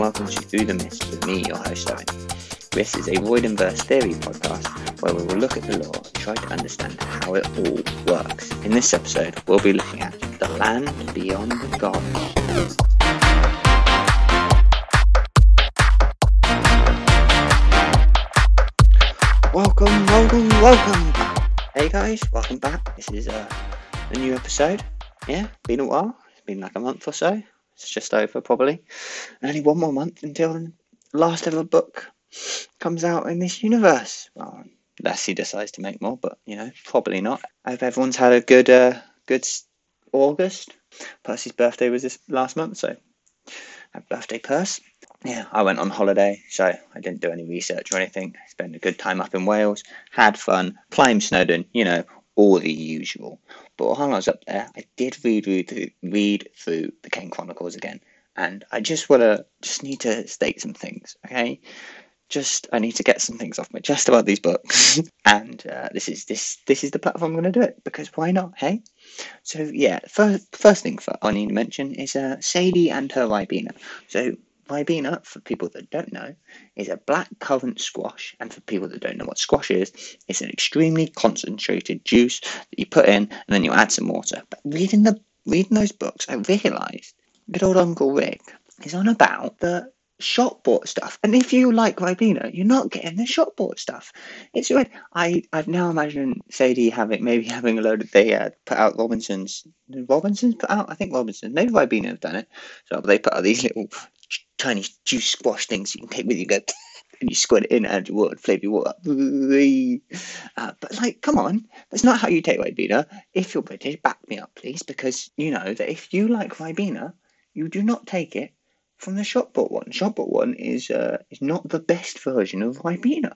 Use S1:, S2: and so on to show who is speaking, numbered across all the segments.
S1: welcome to Through the Mist with me, your host Owen. This is a Riordanverse theory podcast where we will look at the lore and try to understand how it all works. In this episode, we'll be looking at the land beyond the God. Welcome, welcome, welcome. Hey guys, welcome back. This is uh, a new episode. Yeah, been a while. It's been like a month or so. It's just over probably. And Only one more month until the last ever book comes out in this universe. Well, unless he decides to make more, but you know, probably not. I hope everyone's had a good, uh, good August. Percy's birthday was this last month, so happy birthday, Percy. Yeah, I went on holiday, so I didn't do any research or anything. Spent a good time up in Wales, had fun, climbed Snowdon, you know, all the usual. But while I was up there, I did read read, read through the Kane Chronicles again, and I just wanna just need to state some things, okay? Just I need to get some things off my chest about these books, and uh, this is this this is the platform I'm to do it because why not? Hey, so yeah, first first thing for, I need to mention is uh, Sadie and her Ribena. So Ribena, for people that don't know, is a black currant squash, and for people that don't know what squash is, it's an extremely concentrated juice that you put in, and then you add some water. But reading the reading those books, I realised good old Uncle Rick is on about the shop bought stuff. And if you like Ribena, you're not getting the shop bought stuff. It's weird. I I've now imagined Sadie having maybe having a load of they uh, put out Robinsons. Robinsons put out? I think Robinsons. Maybe Ribena have done it. So they put out these little tiny juice squash things you can take with you. Go and you squirt it in and your water, flavour your water. Uh, but like, come on, that's not how you take Ribena. If you're British, back me up, please, because you know that if you like Ribena, you do not take it from the shop bought one. Shop bought one is uh, is not the best version of Ribena.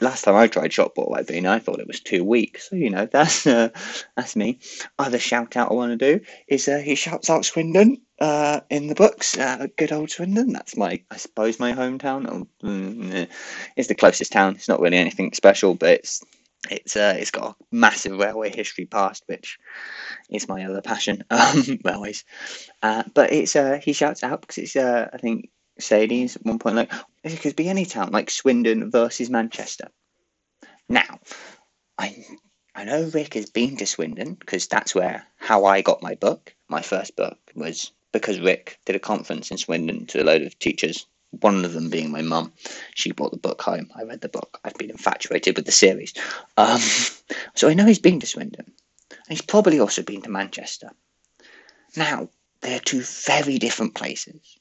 S1: Last time I tried shop bought Ribena, I thought it was too weak. So you know that's uh, that's me. Other shout out I want to do is uh, he shouts out Swindon uh, in the books. Uh, good old Swindon. That's my I suppose my hometown. Oh, mm, it's the closest town. It's not really anything special, but it's it's uh, it's got a massive railway history past, which is my other passion. Um, railways, uh, but it's uh, he shouts out because it's uh, I think Sadie's at one point like it could be any town like Swindon versus Manchester. Now, I I know Rick has been to Swindon because that's where how I got my book. My first book was because Rick did a conference in Swindon to a load of teachers one of them being my mum. She brought the book home. I read the book. I've been infatuated with the series. Um, so I know he's been to Swindon. And he's probably also been to Manchester. Now, they're two very different places.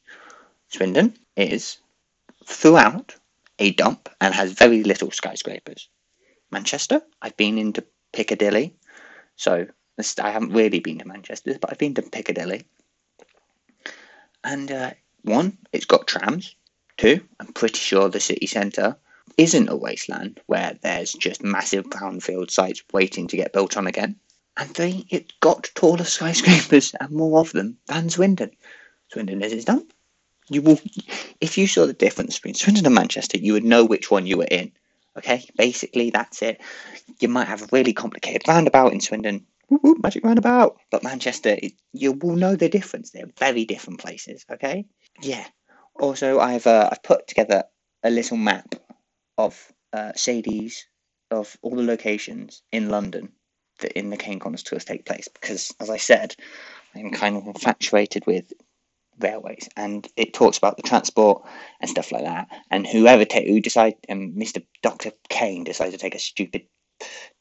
S1: Swindon is throughout a dump and has very little skyscrapers. Manchester, I've been into Piccadilly. So I haven't really been to Manchester, but I've been to Piccadilly. And uh, one, it's got trams. Two, I'm pretty sure the city centre isn't a wasteland where there's just massive brownfield sites waiting to get built on again. And three, it's got taller skyscrapers and more of them than Swindon. Swindon is its dump. You will, if you saw the difference between Swindon and Manchester, you would know which one you were in. Okay, basically that's it. You might have a really complicated roundabout in Swindon, magic roundabout, but Manchester, you will know the difference. They're very different places. Okay, yeah, also, I've uh, I've put together a little map of uh, Sadie's of all the locations in London that in the Kane Corners tours take place because, as I said, I'm kind of infatuated with railways and it talks about the transport and stuff like that. And whoever ta- who decide and Mr. Doctor Kane decided to take a stupid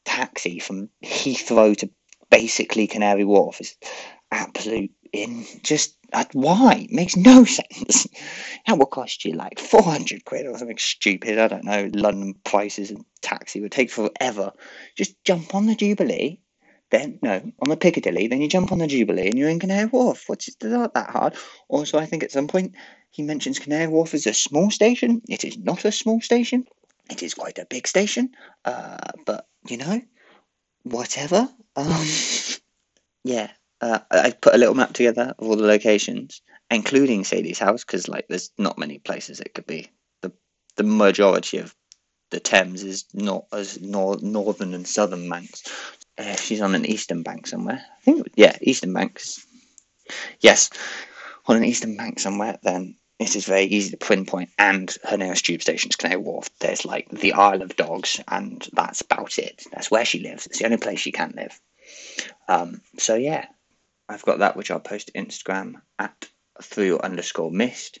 S1: taxi from Heathrow to basically Canary Wharf is absolute in just uh, why? It makes no sense. That will cost you like 400 quid or something stupid. I don't know. London prices and taxi would take forever. Just jump on the Jubilee, then, no, on the Piccadilly, then you jump on the Jubilee and you're in Canary Wharf. What's not that hard? Also, I think at some point he mentions Canary Wharf as a small station. It is not a small station. It is quite a big station. Uh, but, you know, whatever. Um, yeah, uh, I put a little map together of all the locations, including Sadie's house, because like there's not many places it could be. the The majority of the Thames is not as nor- northern and southern banks. Uh, she's on an eastern bank somewhere. I think, yeah, eastern banks. Yes, on an eastern bank somewhere. Then it is very easy to pinpoint, and her nearest tube station is Canary Wharf. There's like the Isle of Dogs, and that's about it. That's where she lives. It's the only place she can live. Um, so yeah, I've got that, which I'll post to Instagram at through underscore mist.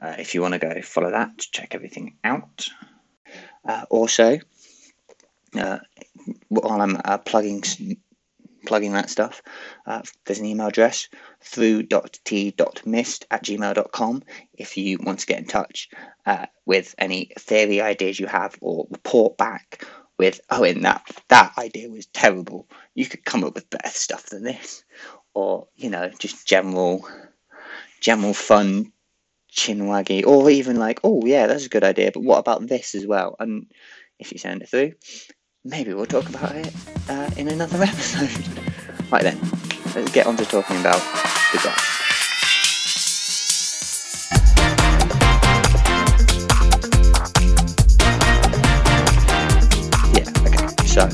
S1: Uh, if you want to go follow that, to check everything out. Uh, also, uh, while I'm uh, plugging plugging that stuff, uh, there's an email address through.t.mist at gmail.com if you want to get in touch uh, with any theory ideas you have or report back with, oh, and that, that idea was terrible. You could come up with better stuff than this. Or, you know, just general, general fun chinwaggy, or even like, oh, yeah, that's a good idea, but what about this as well? And if you send it through, maybe we'll talk about it uh, in another episode. right then, let's get on to talking about the gods. Yeah, okay, so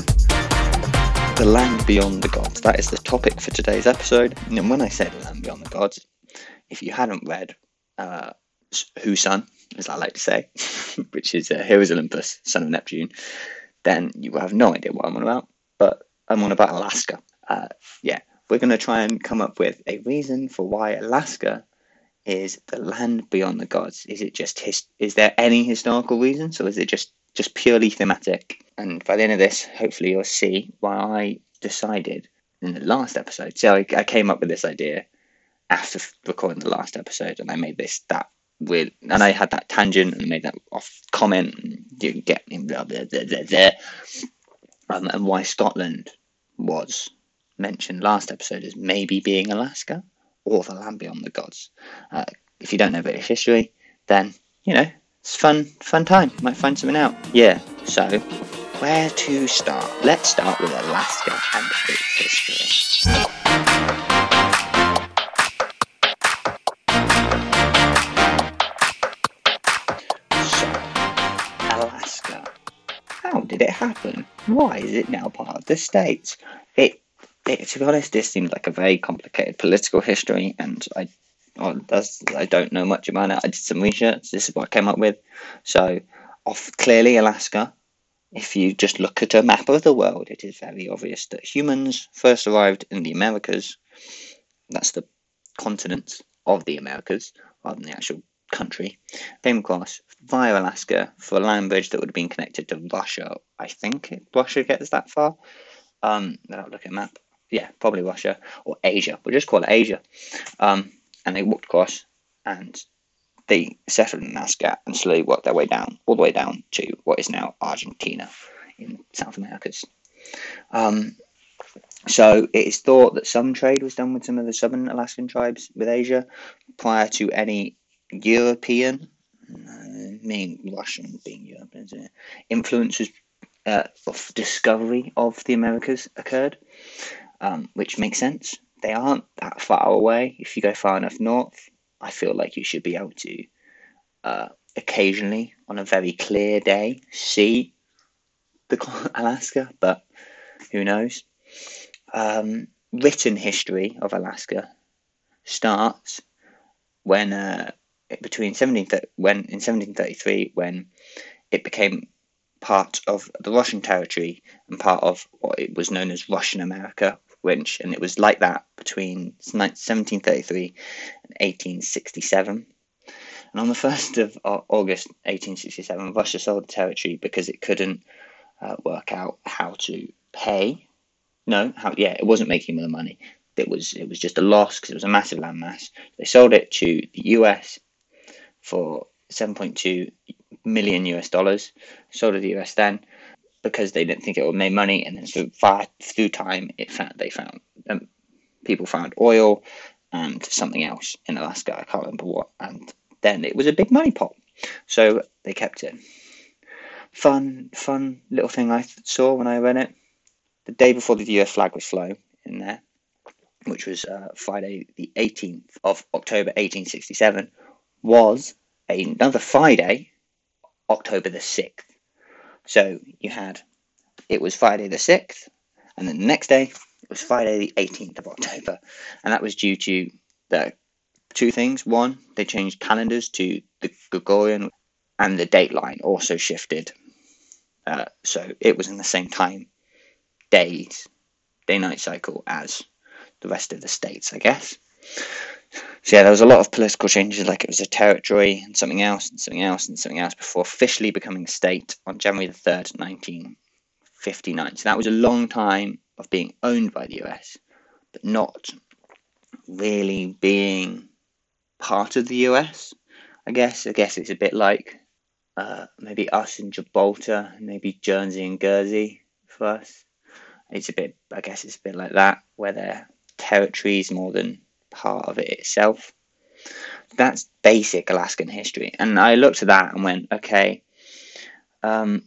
S1: the land beyond the gods. That is the topic for today's episode. And when I say the land beyond the gods, if you hadn't read uh, Whose Son, as I like to say, which is uh, Heroes Olympus, son of Neptune, then you will have no idea what I'm on about. But I'm on about Alaska. Uh, yeah, we're going to try and come up with a reason for why Alaska is the land beyond the gods. Is it just his? Is there any historical reason? or is it just just purely thematic? And by the end of this, hopefully, you'll see why I decided in the last episode. So I, I came up with this idea after recording the last episode, and I made this that with, and I had that tangent and made that off comment. You get blah, blah, blah, blah. Um, and why Scotland was mentioned last episode as maybe being Alaska or the land beyond the gods. Uh, if you don't know British history, then you know it's fun, fun time. Might find something out. Yeah. So, where to start? Let's start with Alaska and its history. Why is it now part of the States? It, it to be honest, this seems like a very complicated political history, and I, I don't know much about it. I did some research. This is what I came up with. So, off clearly Alaska. If you just look at a map of the world, it is very obvious that humans first arrived in the Americas. That's the continent of the Americas, rather than the actual country, came across via Alaska for a land bridge that would have been connected to Russia. I think Russia gets that far. Um, I'll look at a map. Yeah, probably Russia or Asia. We'll just call it Asia. Um, and they walked across and they settled in Alaska and slowly worked their way down, all the way down to what is now Argentina in South Americas. Um, so it is thought that some trade was done with some of the southern Alaskan tribes with Asia prior to any European, uh, meaning Russian being European, influences uh, of discovery of the Americas occurred, um, which makes sense. They aren't that far away. If you go far enough north, I feel like you should be able to uh, occasionally, on a very clear day, see the Alaska, but who knows? Um, written history of Alaska starts when uh, between 17 when in 1733 when it became part of the Russian territory and part of what it was known as Russian America, which and it was like that between 1733 and 1867. And on the 1st of August 1867, Russia sold the territory because it couldn't uh, work out how to pay. No, how yeah, it wasn't making the money. It was it was just a loss because it was a massive landmass. They sold it to the U.S for 7.2 million US dollars. Sold to the US then because they didn't think it would make money, and then through, through time, it found they found um, people found oil and something else in Alaska. I can't remember what, and then it was a big money pot. So they kept it. Fun, fun little thing I saw when I read it. The day before the US flag was flown in there, which was uh, Friday, the 18th of October, 1867 was another Friday, October the 6th. So you had, it was Friday the 6th, and then the next day, it was Friday the 18th of October. And that was due to the two things. One, they changed calendars to the Gregorian, and the date line also shifted. Uh, so it was in the same time days, day night cycle as the rest of the states, I guess. So yeah, there was a lot of political changes, like it was a territory and something else and something else and something else before officially becoming a state on January the 3rd, 1959. So that was a long time of being owned by the US, but not really being part of the US. I guess. I guess it's a bit like uh, maybe us in Gibraltar, maybe Jersey and Guernsey for us. It's a bit. I guess it's a bit like that, where they're territories more than part of it itself. That's basic Alaskan history. And I looked at that and went, okay, um,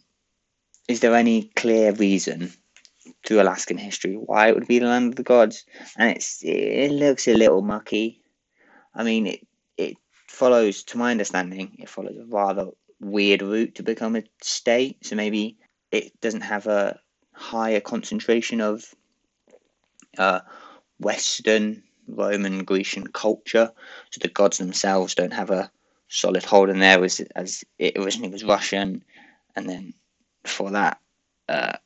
S1: is there any clear reason through Alaskan history why it would be the land of the gods? And it's it looks a little mucky. I mean, it it follows, to my understanding, it follows a rather weird route to become a state. So maybe it doesn't have a higher concentration of uh, Western Roman Grecian culture. So the gods themselves don't have a solid hold in there as, as it originally was Russian, and then before that uh,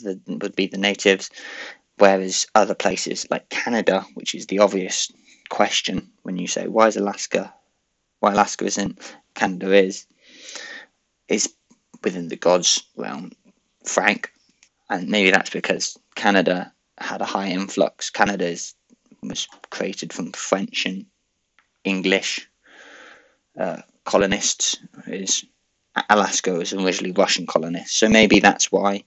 S1: the, would be the natives. Whereas other places like Canada, which is the obvious question when you say why is Alaska, why Alaska isn't, Canada is, is within the gods realm, Frank, and maybe that's because Canada had a high influx. Canada is was created from French and English uh, colonists. Is Alaska was originally Russian colonists, so maybe that's why.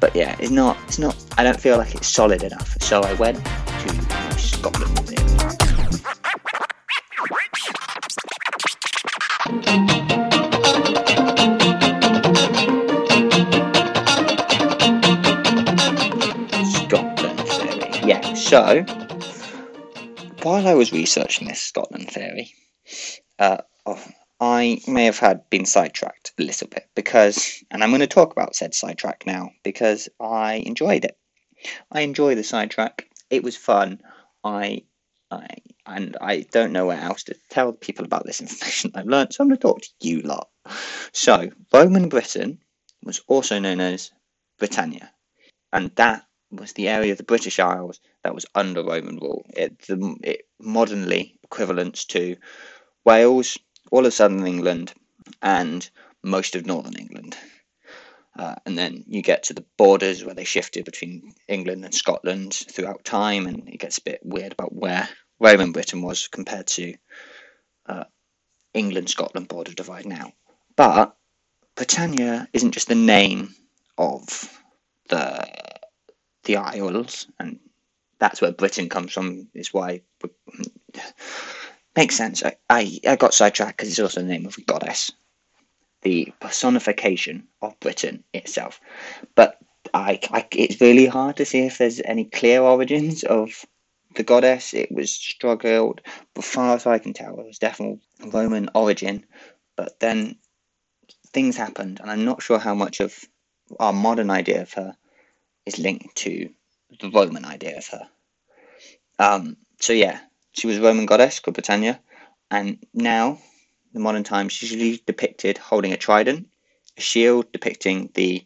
S1: But yeah, it's not. It's not. I don't feel like it's solid enough. So I went to Scotland. Yeah. So while I was researching this Scotland theory, uh, oh, I may have had been sidetracked a little bit because, and I'm going to talk about said sidetrack now because I enjoyed it. I enjoy the sidetrack. It was fun. I, I, and I don't know where else to tell people about this information I've learned, so I'm going to talk to you lot. So, Roman Britain was also known as Britannia, and that was the area of the British Isles that was under Roman rule. It, the, it modernly equivalent to Wales, all of southern England, and most of northern England. Uh, and then you get to the borders where they shifted between England and Scotland throughout time, and it gets a bit weird about where Roman Britain was compared to uh, England Scotland border divide now. But Britannia isn't just the name of the the Isles, and that's where Britain comes from. Is why makes sense. I, I, I got sidetracked because it's also the name of a goddess, the personification of Britain itself. But I, I, it's really hard to see if there's any clear origins of the goddess. It was struggled, but far as I can tell, it was definitely Roman origin. But then things happened, and I'm not sure how much of our modern idea of her is linked to the Roman idea of her. Um, so yeah, she was a Roman goddess called Britannia, and now, in modern times, she's usually depicted holding a trident, a shield depicting the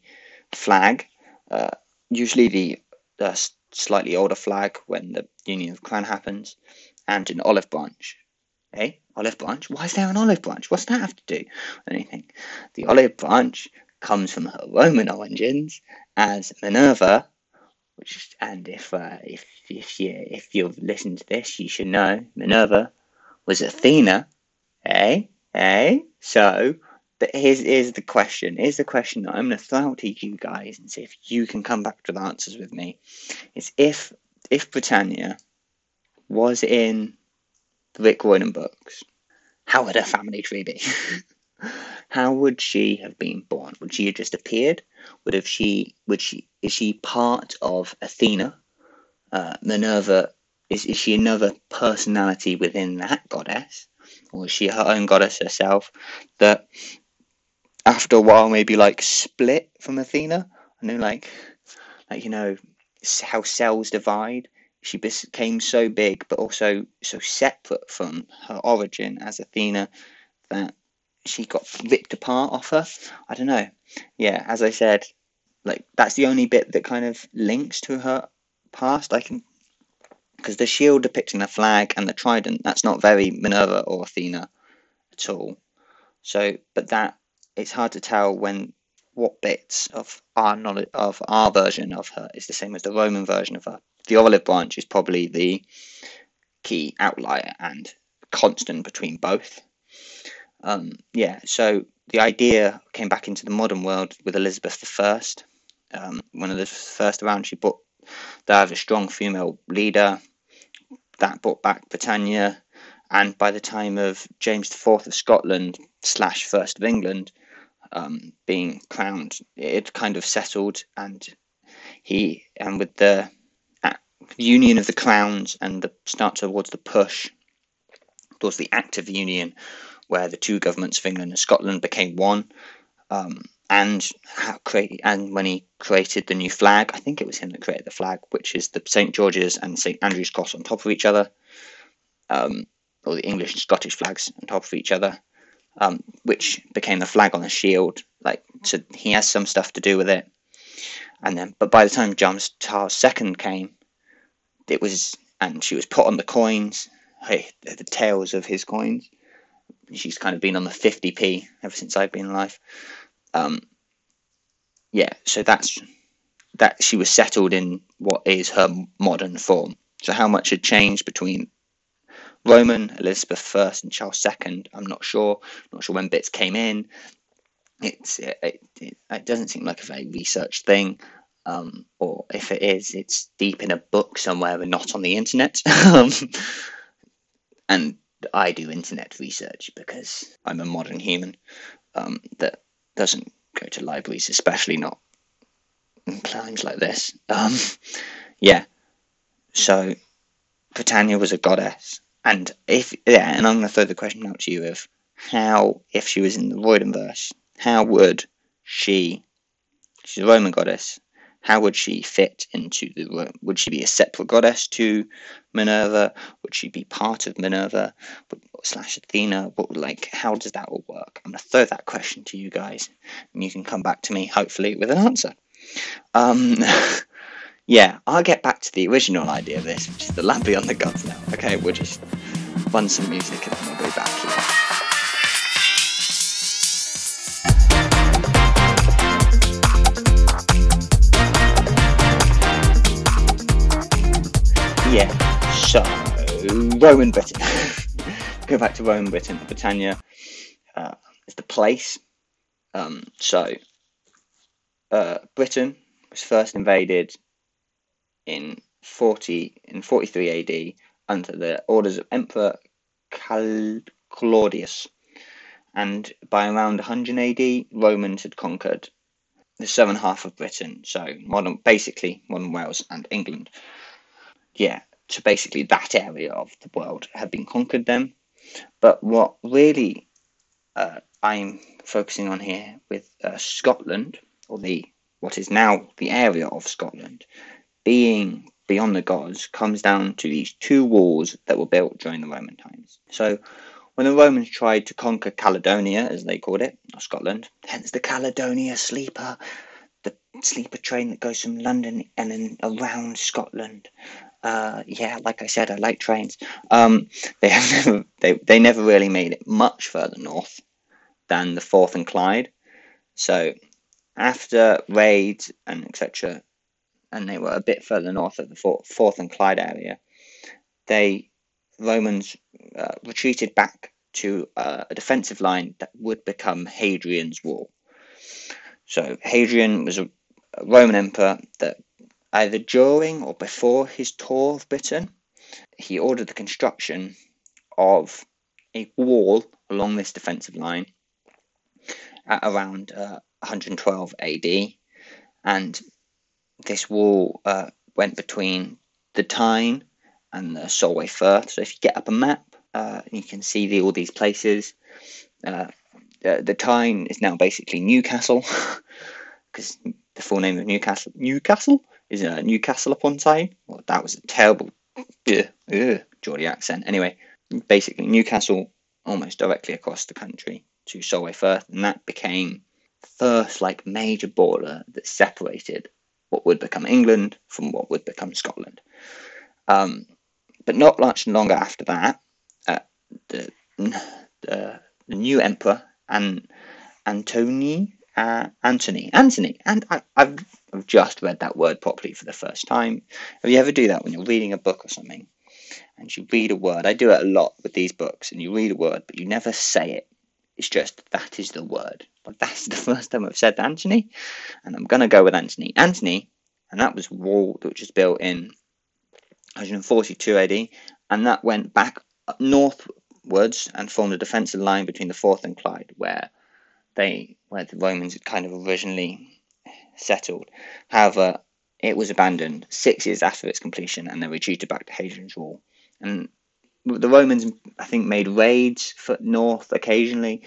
S1: flag, uh, usually the uh, slightly older flag when the Union of Crown happens, and an olive branch. Hey, Olive branch? Why is there an olive branch? What's that have to do with anything? The olive branch comes from her Roman origins as Minerva, which and if uh, if if you if you've listened to this, you should know Minerva was Athena, eh? Eh? So, but here's here's the question. Here's the question that I'm going to throw out to you guys and see if you can come back to the answers with me. Is if if Britannia was in the Rick Riordan books, how would her family tree be? How would she have been born? Would she have just appeared? Would have she? Would she? Is she part of Athena? Uh, Minerva is is she another personality within that goddess, or is she her own goddess herself? That after a while maybe like split from Athena. I know like like you know how cells divide she became so big, but also so separate from her origin as Athena that she got ripped apart off her. I don't know. Yeah, as I said, like that's the only bit that kind of links to her past. I can because the shield depicting the flag and the trident that's not very Minerva or Athena at all. So, but that it's hard to tell when what bits of our knowledge of our version of her is the same as the Roman version of her. The olive branch is probably the key outlier and constant between both. Um, yeah, so the idea came back into the modern world with Elizabeth I. Um, one of the first around, she brought that a strong female leader that brought back Britannia, and by the time of James IV of Scotland slash First of England um, being crowned, it kind of settled, and he and with the union of the crowns and the start towards the push towards the Act of Union where the two governments of England and Scotland became one. Um, and create and when he created the new flag, I think it was him that created the flag, which is the St George's and St Andrew's cross on top of each other, um, or the English and Scottish flags on top of each other, um, which became the flag on the shield. Like, so he has some stuff to do with it. And then, but by the time John Charles II came, it was, and she was put on the coins, hey, the tails of his coins. She's kind of been on the 50p ever since I've been alive. Um, yeah, so that's that she was settled in what is her modern form. So how much had changed between Roman, Elizabeth I, and Charles II? I'm not sure. not sure when bits came in. It's it, it, it doesn't seem like a very researched thing. Um, or if it is, it's deep in a book somewhere and not on the internet. Um, and I do internet research because I'm a modern human um, that doesn't go to libraries, especially not in times like this. Um, yeah. So Britannia was a goddess, and if yeah, and I'm going to throw the question out to you of how, if she was in the Riordanverse, how would she? She's a Roman goddess. How would she fit into the? Would she be a separate goddess to Minerva? Would she be part of Minerva slash Athena? What like? How does that all work? I'm gonna throw that question to you guys, and you can come back to me hopefully with an answer. Um, yeah, I'll get back to the original idea of this, which is the lamp beyond the gods. Now, okay, we'll just run some music and then we'll be back Yeah, so Roman Britain. Go back to Roman Britain. Britannia uh, is the place. Um, so uh, Britain was first invaded in 40 in 43 AD under the orders of Emperor Cal- Claudius, and by around 100 AD, Romans had conquered the southern half of Britain, so modern, basically modern Wales and England yeah, so basically that area of the world had been conquered then. But what really uh, I'm focusing on here with uh, Scotland, or the what is now the area of Scotland, being beyond the gods, comes down to these two walls that were built during the Roman times. So when the Romans tried to conquer Caledonia, as they called it, or Scotland, hence the Caledonia sleeper, the sleeper train that goes from London and then around Scotland uh, yeah, like I said, I like trains. Um, they have never, they, they never really made it much further north than the Forth and Clyde. So after raids and etc., and they were a bit further north of the Forth and Clyde area, they Romans uh, retreated back to uh, a defensive line that would become Hadrian's Wall. So Hadrian was a Roman emperor that Either during or before his tour of Britain, he ordered the construction of a wall along this defensive line at around uh, 112 AD, and this wall uh, went between the Tyne and the Solway Firth. So if you get up a map, uh, you can see the, all these places. Uh, the Tyne is now basically Newcastle, because the full name of Newcastle Newcastle is uh, Newcastle upon Tyne. Well, that was a terrible yeah, yeah, Geordie accent. Anyway, basically Newcastle almost directly across the country to Solway Firth, and that became first like major border that separated what would become England from what would become Scotland. Um, but not much longer after that, uh, the, the, the new emperor and Antony uh, Anthony Anthony and I, I've, I've just read that word properly for the first time. Have you ever do that when you're reading a book or something, and you read a word? I do it a lot with these books, and you read a word, but you never say it. It's just that is the word. But that's the first time I've said Anthony, and I'm gonna go with Anthony. Anthony, and that was wall which was built in 142 AD, and that went back northwards and formed a defensive line between the Forth and Clyde, where they where the Romans had kind of originally settled. However, it was abandoned six years after its completion, and they retreated back to Hadrian's Wall. And the Romans, I think, made raids for north occasionally,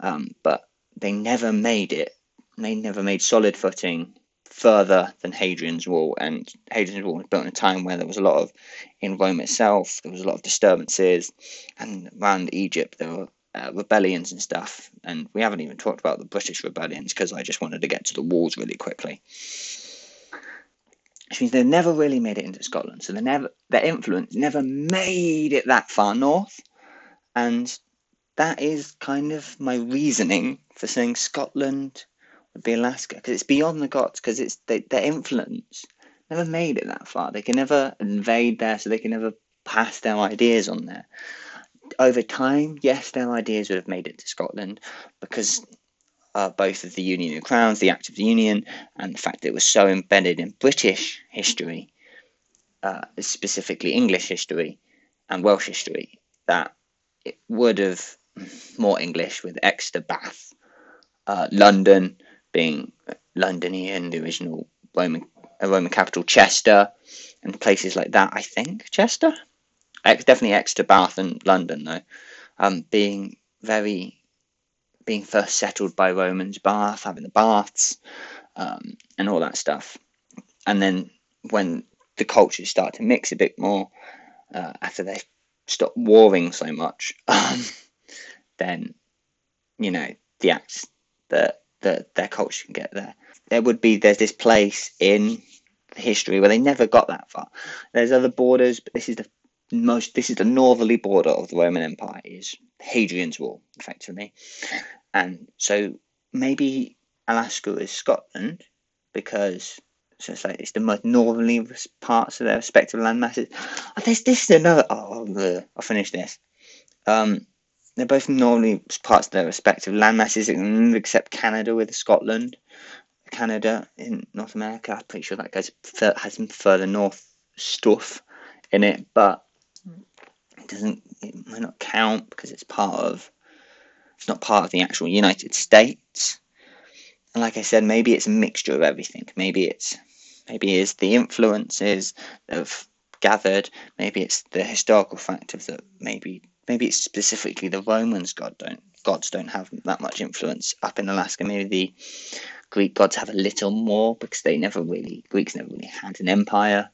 S1: um, but they never made it. They never made solid footing further than Hadrian's Wall. And Hadrian's Wall was built in a time where there was a lot of, in Rome itself, there was a lot of disturbances, and around Egypt there were uh, rebellions and stuff. And we haven't even talked about the British rebellions because I just wanted to get to the walls really quickly. Which means they never really made it into Scotland. So they never their influence never made it that far north. And that is kind of my reasoning for saying Scotland would be Alaska because it's beyond the Goths because it's they, their influence never made it that far. They can never invade there, so they can never pass their ideas on there over time, yes, their ideas would have made it to Scotland because uh, both of the Union of Crowns, the Act of the Union, and the fact that it was so embedded in British history, uh, specifically English history and Welsh history, that it would have more English with Exeter, Bath, uh, London being Londinium, the original Roman Roman capital, Chester, and places like that. I think Chester definitely Exeter, Bath, and London though, um, being very being first settled by Romans, Bath having the baths, um, and all that stuff, and then when the cultures start to mix a bit more uh, after they stop warring so much, um, then you know the acts that that their culture can get there. There would be there's this place in history where they never got that far. There's other borders, but this is the most this is the northerly border of the Roman Empire is Hadrian's Wall, effectively. And so maybe Alaska is Scotland because so it's like it's the most northerly parts of their respective land masses. Oh, this this is another. Oh, I'll finish this. Um, they're both northerly parts of their respective land masses, except Canada with Scotland. Canada in North America, I'm pretty sure that goes has some further north stuff in it, but it doesn't it might not count because it's part of it's not part of the actual United States. And like I said, maybe it's a mixture of everything. Maybe it's maybe it's the influences have gathered. Maybe it's the historical fact of that. Maybe maybe it's specifically the Romans god don't gods don't have that much influence up in Alaska. Maybe the Greek gods have a little more because they never really Greeks never really had an empire.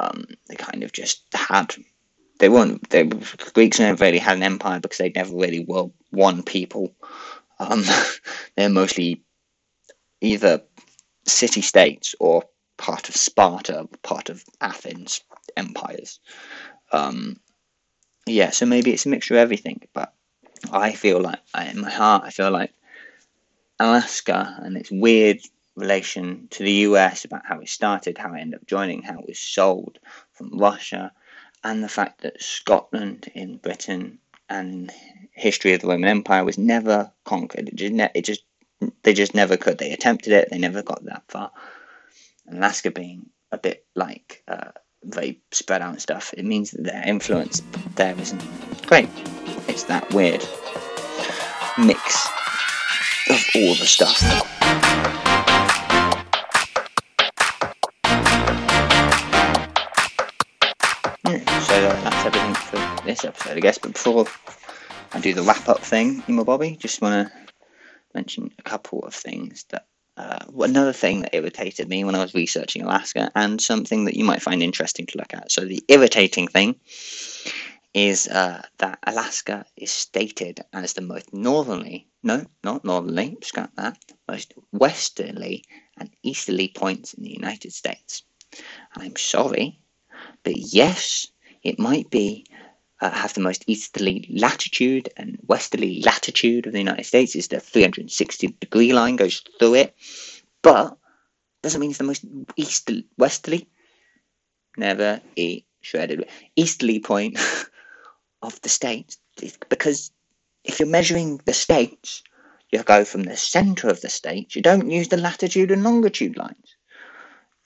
S1: Um, they kind of just had they weren't the Greeks never really had an empire because they never really were one people. Um, they're mostly either city states or part of Sparta, part of Athens empires. Um, yeah, so maybe it's a mixture of everything, but I feel like in my heart, I feel like Alaska and its weird relation to the US about how it started, how it ended up joining, how it was sold from Russia, and the fact that Scotland in Britain and history of the Roman Empire was never conquered. It just, ne- it just they just never could. They attempted it, they never got that far. And Alaska being a bit like uh, very spread out and stuff, it means that their influence there isn't great. It's that weird mix of all the stuff. That's everything for this episode, I guess. But before I do the wrap up thing, Emo Bobby, just want to mention a couple of things that uh, another thing that irritated me when I was researching Alaska, and something that you might find interesting to look at. So, the irritating thing is uh, that Alaska is stated as the most northerly, no, not northerly, scrap that, most westerly and easterly points in the United States. And I'm sorry, but yes, it might be uh, have the most easterly latitude and westerly latitude of the United States is the 360 degree line goes through it, but doesn't mean it's the most easterly westerly. Never eat shredded easterly point of the states because if you're measuring the states, you go from the center of the states. You don't use the latitude and longitude lines.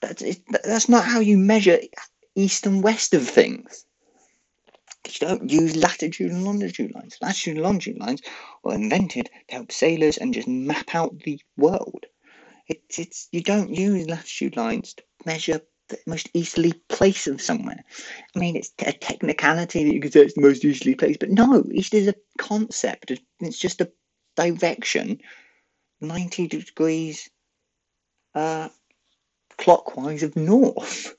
S1: That's, that's not how you measure east and west of things you don't use latitude and longitude lines. Latitude and longitude lines were invented to help sailors and just map out the world. It's, it's you don't use latitude lines to measure the most easily place of somewhere. I mean, it's a technicality that you could say it's the most easily placed, but no, east is a concept. It's just a direction, ninety degrees uh, clockwise of north.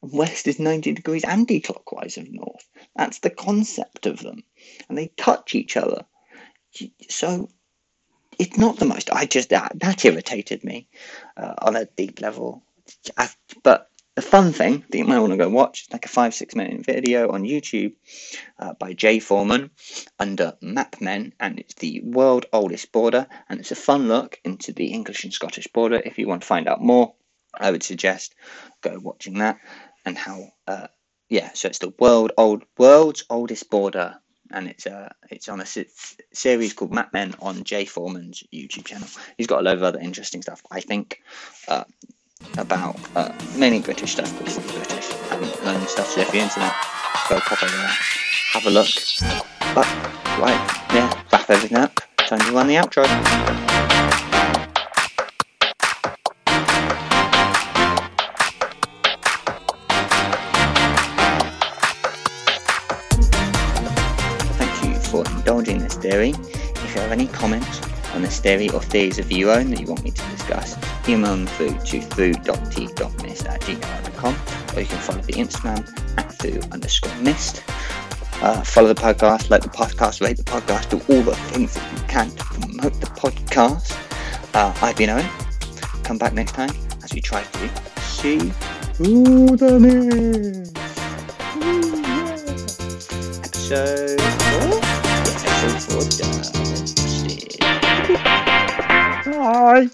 S1: West is 90 degrees anti-clockwise of north. That's the concept of them. And they touch each other. So it's not the most. I just, that, that irritated me uh, on a deep level. I, but the fun thing that you might want to go watch is like a five, six minute video on YouTube uh, by Jay Foreman under MapMen, and it's the world oldest border. And it's a fun look into the English and Scottish border. If you want to find out more, I would suggest go watching that and how uh, yeah so it's the world old world's oldest border and it's uh it's on a series called Map Men on Jay Foreman's YouTube channel. He's got a load of other interesting stuff. I think uh, about uh, mainly British stuff, but he's British and learning stuff. So if you're into that, go pop over there, have a look. But right, yeah, wrap everything up. Time to run the outro. Indulging this theory. If you have any comments on this theory or theories of your own that you want me to discuss, email them through to through.t.mist at gmail.com or you can follow the Instagram at through underscore mist. Uh, follow the podcast, like the podcast, rate the podcast, do all the things that you can to promote the podcast. Uh, I've been Owen. Come back next time as we try to see who the mist. Episode 4. そうじゃして。はーい。